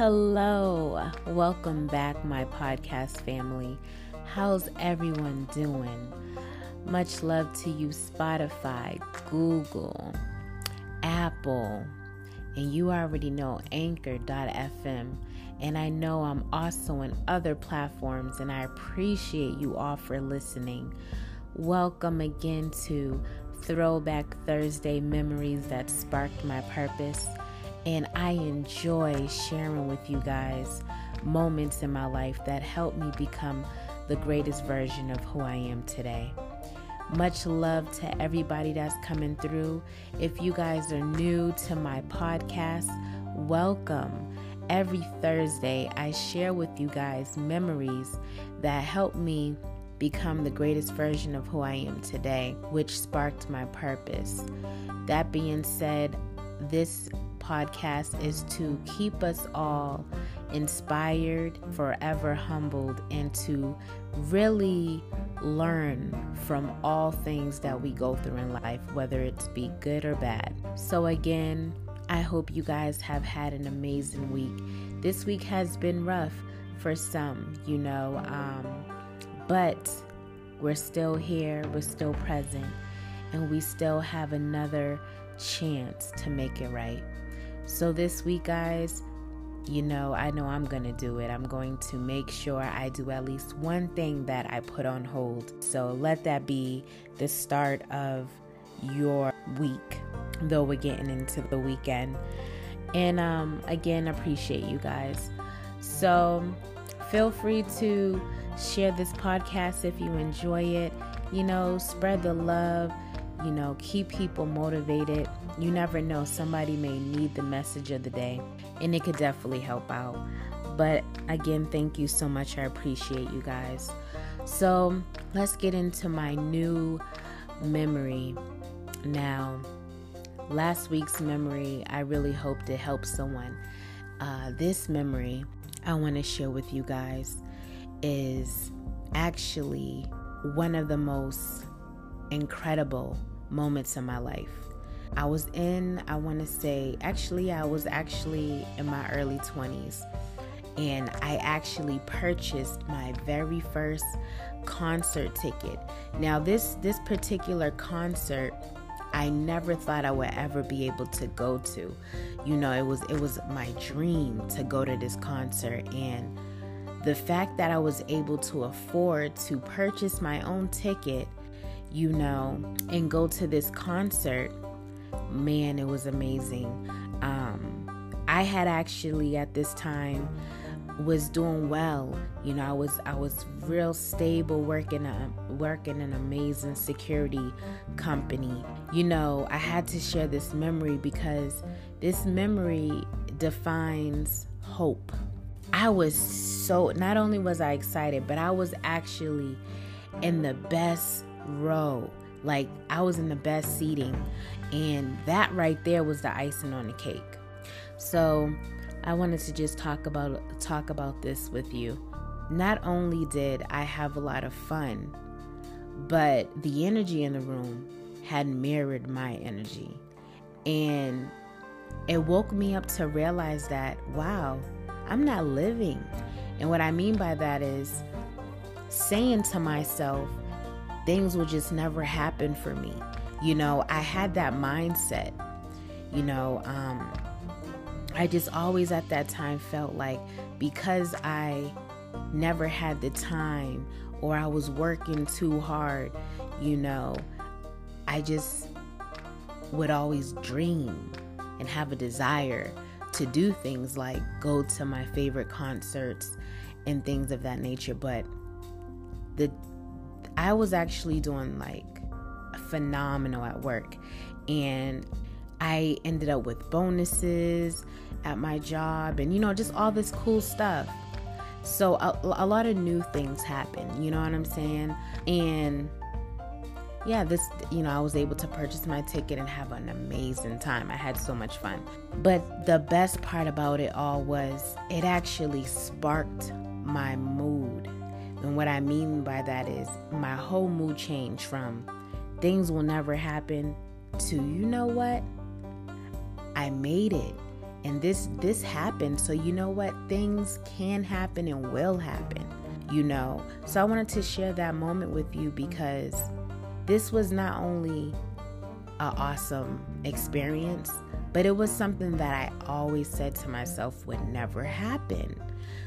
Hello, welcome back, my podcast family. How's everyone doing? Much love to you, Spotify, Google, Apple, and you already know Anchor.fm. And I know I'm also in other platforms, and I appreciate you all for listening. Welcome again to Throwback Thursday Memories that sparked my purpose. And I enjoy sharing with you guys moments in my life that helped me become the greatest version of who I am today. Much love to everybody that's coming through. If you guys are new to my podcast, welcome. Every Thursday, I share with you guys memories that help me become the greatest version of who I am today, which sparked my purpose. That being said, this podcast is to keep us all inspired, forever humbled, and to really learn from all things that we go through in life, whether it's be good or bad. So, again, I hope you guys have had an amazing week. This week has been rough for some, you know, um, but we're still here, we're still present, and we still have another chance to make it right. So, this week, guys, you know, I know I'm going to do it. I'm going to make sure I do at least one thing that I put on hold. So let that be the start of your week, though we're getting into the weekend. And um, again, appreciate you guys. So feel free to share this podcast if you enjoy it. You know, spread the love you know, keep people motivated. You never know, somebody may need the message of the day, and it could definitely help out. But again, thank you so much. I appreciate you guys. So let's get into my new memory now. Last week's memory, I really hoped it helped someone. Uh, this memory I want to share with you guys is actually one of the most incredible moments in my life. I was in, I want to say, actually, I was actually in my early 20s, and I actually purchased my very first concert ticket. Now, this this particular concert, I never thought I would ever be able to go to. You know, it was it was my dream to go to this concert and the fact that I was able to afford to purchase my own ticket you know, and go to this concert, man, it was amazing. Um, I had actually at this time was doing well. You know, I was I was real stable working a working an amazing security company. You know, I had to share this memory because this memory defines hope. I was so not only was I excited, but I was actually in the best row. Like I was in the best seating, and that right there was the icing on the cake. So I wanted to just talk about talk about this with you. Not only did I have a lot of fun, but the energy in the room had mirrored my energy. And it woke me up to realize that, wow, I'm not living. And what I mean by that is saying to myself, things will just never happen for me. You know, I had that mindset. You know, um, I just always at that time felt like because I never had the time or I was working too hard, you know, I just would always dream and have a desire to do things like go to my favorite concerts and things of that nature. But the I was actually doing like phenomenal at work. And I ended up with bonuses at my job and, you know, just all this cool stuff. So a, a lot of new things happen, you know what I'm saying? And yeah, this, you know, I was able to purchase my ticket and have an amazing time. I had so much fun. But the best part about it all was it actually sparked my mood and what I mean by that is my whole mood changed from things will never happen to you know what? I made it. and this this happened so you know what things can happen and will happen you know so i wanted to share that moment with you because this was not only an awesome experience but it was something that i always said to myself would never happen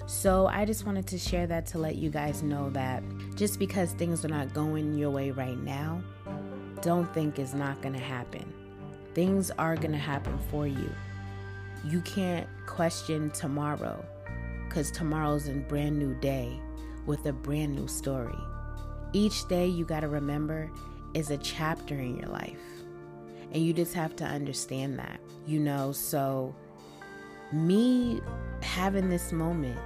so i just wanted to share that to let you guys know that just because things are not going your way right now don't think it's not going to happen things are going to happen for you you can't question tomorrow because tomorrow's a brand new day with a brand new story. Each day you got to remember is a chapter in your life. And you just have to understand that, you know. So, me having this moment,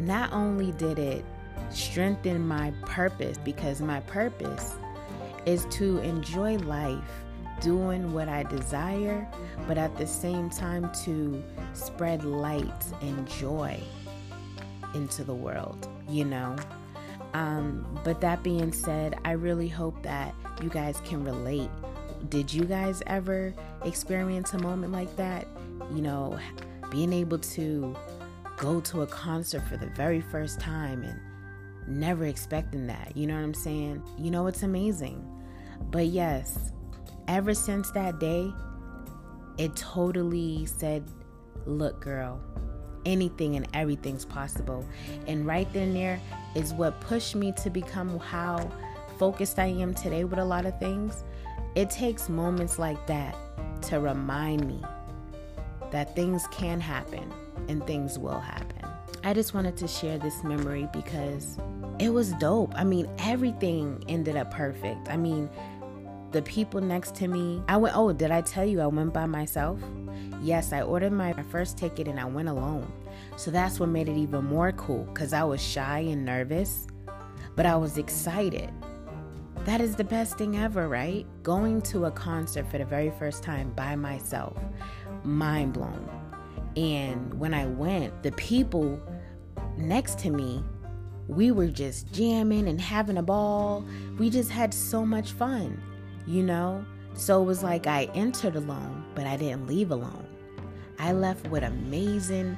not only did it strengthen my purpose, because my purpose is to enjoy life doing what I desire, but at the same time to spread light and joy into the world, you know? Um, but that being said, I really hope that you guys can relate. Did you guys ever experience a moment like that? You know, being able to go to a concert for the very first time and never expecting that. You know what I'm saying? You know, it's amazing. But yes, ever since that day, it totally said, Look, girl, anything and everything's possible. And right then there is what pushed me to become how focused I am today with a lot of things. It takes moments like that to remind me that things can happen and things will happen. I just wanted to share this memory because it was dope. I mean, everything ended up perfect. I mean, the people next to me. I went, oh, did I tell you I went by myself? Yes, I ordered my first ticket and I went alone. So that's what made it even more cool because I was shy and nervous, but I was excited. That is the best thing ever, right? Going to a concert for the very first time by myself, mind blown. And when I went, the people next to me, we were just jamming and having a ball. We just had so much fun you know? So it was like I entered alone, but I didn't leave alone. I left with amazing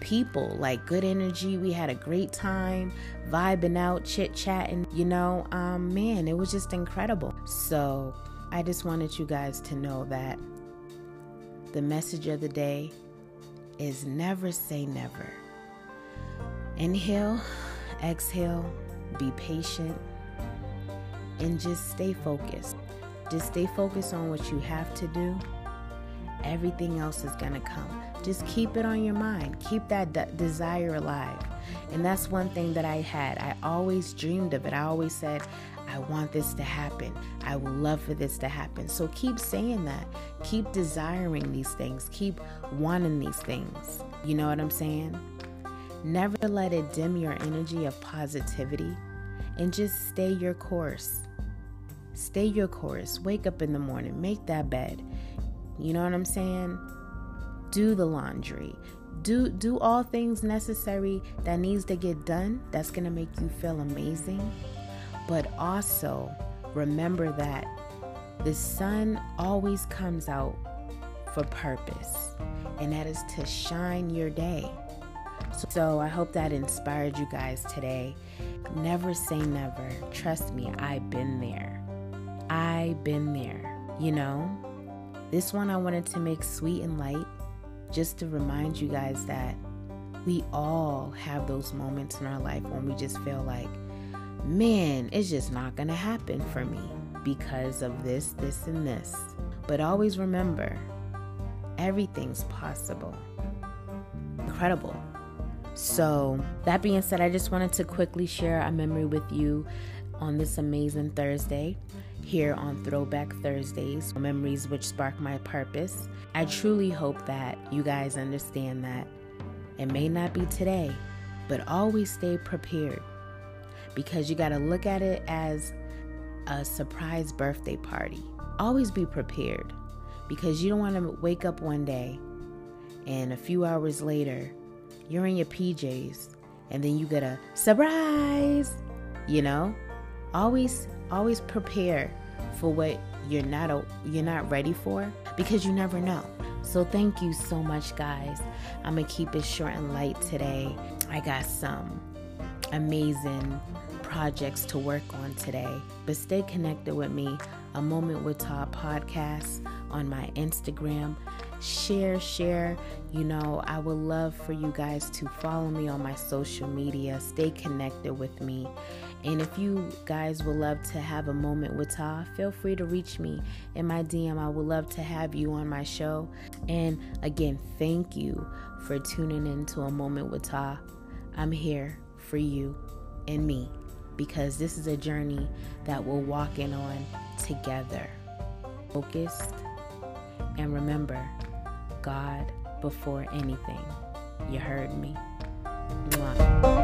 people, like good energy. We had a great time, vibing out, chit chatting. You know, um, man, it was just incredible. So I just wanted you guys to know that the message of the day is never say never. Inhale, exhale, be patient, and just stay focused. Just stay focused on what you have to do. Everything else is going to come. Just keep it on your mind. Keep that de- desire alive. And that's one thing that I had. I always dreamed of it. I always said, I want this to happen. I would love for this to happen. So keep saying that. Keep desiring these things. Keep wanting these things. You know what I'm saying? Never let it dim your energy of positivity and just stay your course. Stay your course. Wake up in the morning. Make that bed. You know what I'm saying? Do the laundry. Do do all things necessary that needs to get done. That's going to make you feel amazing. But also remember that the sun always comes out for purpose, and that is to shine your day. So, I hope that inspired you guys today. Never say never. Trust me, I've been there. I've been there, you know? This one I wanted to make sweet and light just to remind you guys that we all have those moments in our life when we just feel like, man, it's just not going to happen for me because of this, this, and this. But always remember, everything's possible. Incredible. So, that being said, I just wanted to quickly share a memory with you on this amazing Thursday here on Throwback Thursdays, memories which spark my purpose. I truly hope that you guys understand that it may not be today, but always stay prepared because you got to look at it as a surprise birthday party. Always be prepared because you don't want to wake up one day and a few hours later you're in your PJs and then you get a surprise, you know? Always always prepare for what you're not you're not ready for because you never know. So thank you so much, guys. I'm going to keep it short and light today. I got some amazing projects to work on today. But stay connected with me, A Moment with Tah podcast on my Instagram. Share, share. You know, I would love for you guys to follow me on my social media. Stay connected with me. And if you guys would love to have a moment with Tah, feel free to reach me in my DM. I would love to have you on my show. And again, thank you for tuning in to a moment with Tah. I'm here for you and me because this is a journey that we're walking on together. Focused and remember God before anything. You heard me. Mwah.